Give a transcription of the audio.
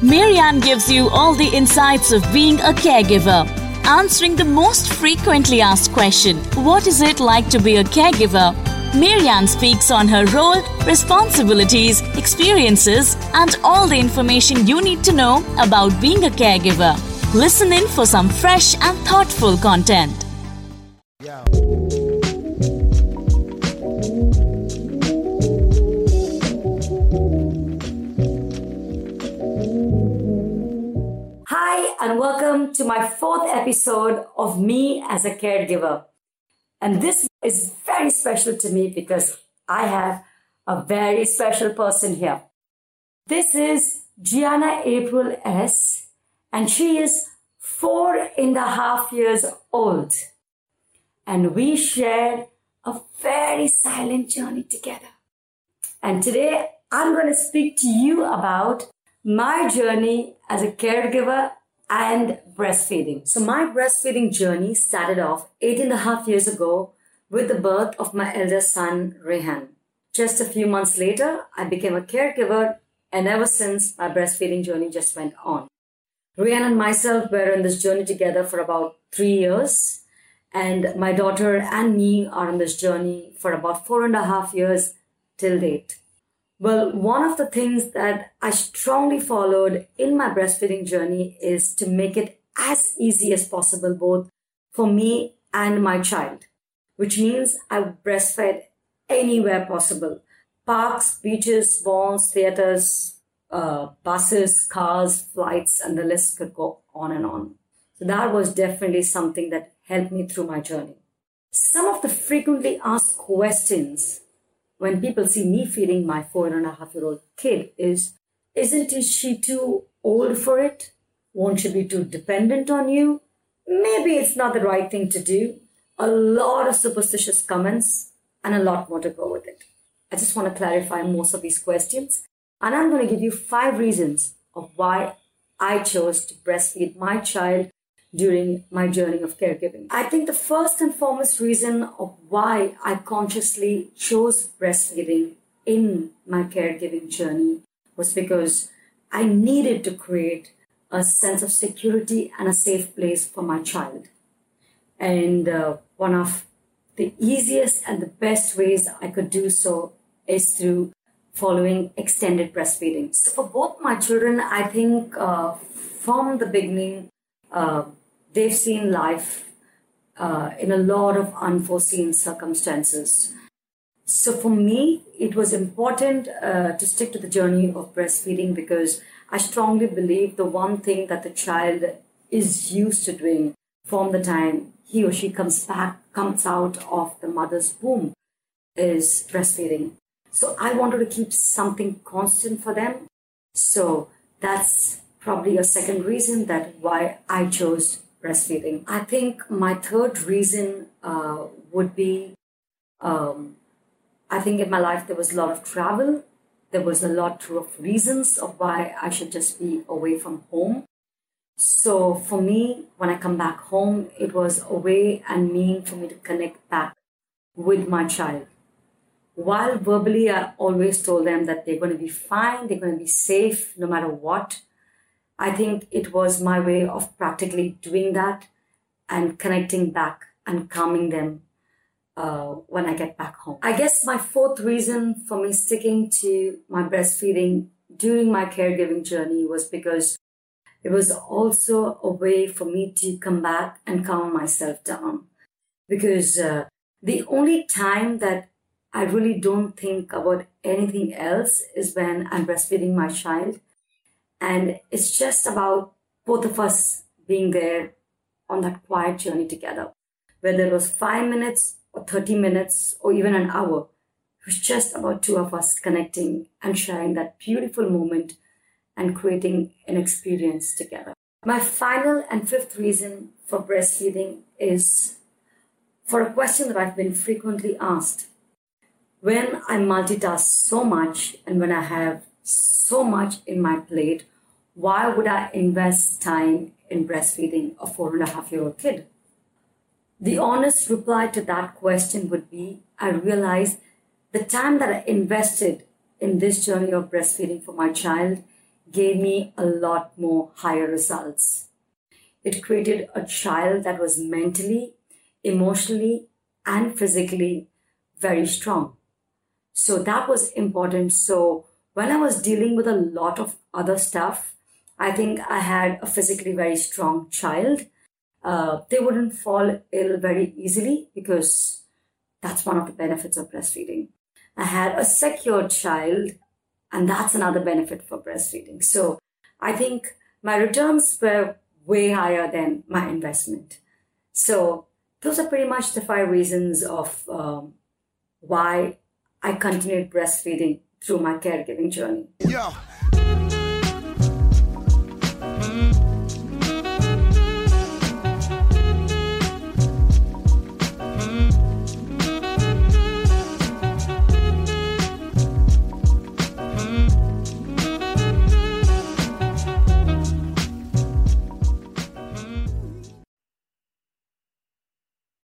Marianne gives you all the insights of being a caregiver, answering the most frequently asked question What is it like to be a caregiver? Marianne speaks on her role, responsibilities, experiences, and all the information you need to know about being a caregiver. Listen in for some fresh and thoughtful content. Yeah. Hi, and welcome to my fourth episode of Me as a Caregiver. And this is very special to me because I have a very special person here. This is Gianna April S., and she is four and a half years old. And we shared a very silent journey together. And today I'm going to speak to you about my journey as a caregiver and breastfeeding. So my breastfeeding journey started off eight and a half years ago with the birth of my eldest son, Rehan. Just a few months later, I became a caregiver and ever since my breastfeeding journey just went on. Rehan and myself were on this journey together for about three years and my daughter and me are on this journey for about four and a half years till date. Well, one of the things that I strongly followed in my breastfeeding journey is to make it as easy as possible, both for me and my child, which means I breastfed anywhere possible parks, beaches, malls, theaters, uh, buses, cars, flights, and the list could go on and on. So that was definitely something that helped me through my journey. Some of the frequently asked questions when people see me feeding my four and a half year old kid is isn't she too old for it? Won't she be too dependent on you? Maybe it's not the right thing to do. A lot of superstitious comments and a lot more to go with it. I just want to clarify most of these questions. And I'm going to give you five reasons of why I chose to breastfeed my child during my journey of caregiving. I think the first and foremost reason of why I consciously chose breastfeeding in my caregiving journey was because I needed to create a sense of security and a safe place for my child. And uh, one of the easiest and the best ways I could do so is through following extended breastfeeding. So, for both my children, I think uh, from the beginning, uh, they've seen life uh, in a lot of unforeseen circumstances. So for me, it was important uh, to stick to the journey of breastfeeding because I strongly believe the one thing that the child is used to doing from the time he or she comes back, comes out of the mother's womb is breastfeeding. So I wanted to keep something constant for them. So that's probably a second reason that why I chose breastfeeding. I think my third reason uh, would be um, I think in my life there was a lot of travel. There was a lot of reasons of why I should just be away from home. So for me, when I come back home, it was a way and mean for me to connect back with my child. While verbally, I always told them that they're going to be fine, they're going to be safe no matter what. I think it was my way of practically doing that and connecting back and calming them uh, when I get back home. I guess my fourth reason for me sticking to my breastfeeding during my caregiving journey was because it was also a way for me to come back and calm myself down. Because uh, the only time that I really don't think about anything else is when I'm breastfeeding my child and it's just about both of us being there on that quiet journey together. Whether it was five minutes or 30 minutes or even an hour, it was just about two of us connecting and sharing that beautiful moment and creating an experience together. My final and fifth reason for breastfeeding is for a question that I've been frequently asked. When I multitask so much and when I have so much in my plate, why would I invest time in breastfeeding a four and a half year old kid? The honest reply to that question would be I realized the time that I invested in this journey of breastfeeding for my child gave me a lot more higher results. It created a child that was mentally, emotionally, and physically very strong. So that was important. So when I was dealing with a lot of other stuff, I think I had a physically very strong child. Uh, they wouldn't fall ill very easily because that's one of the benefits of breastfeeding. I had a secure child, and that's another benefit for breastfeeding. So I think my returns were way higher than my investment. So those are pretty much the five reasons of um, why I continued breastfeeding through my caregiving journey. Yeah.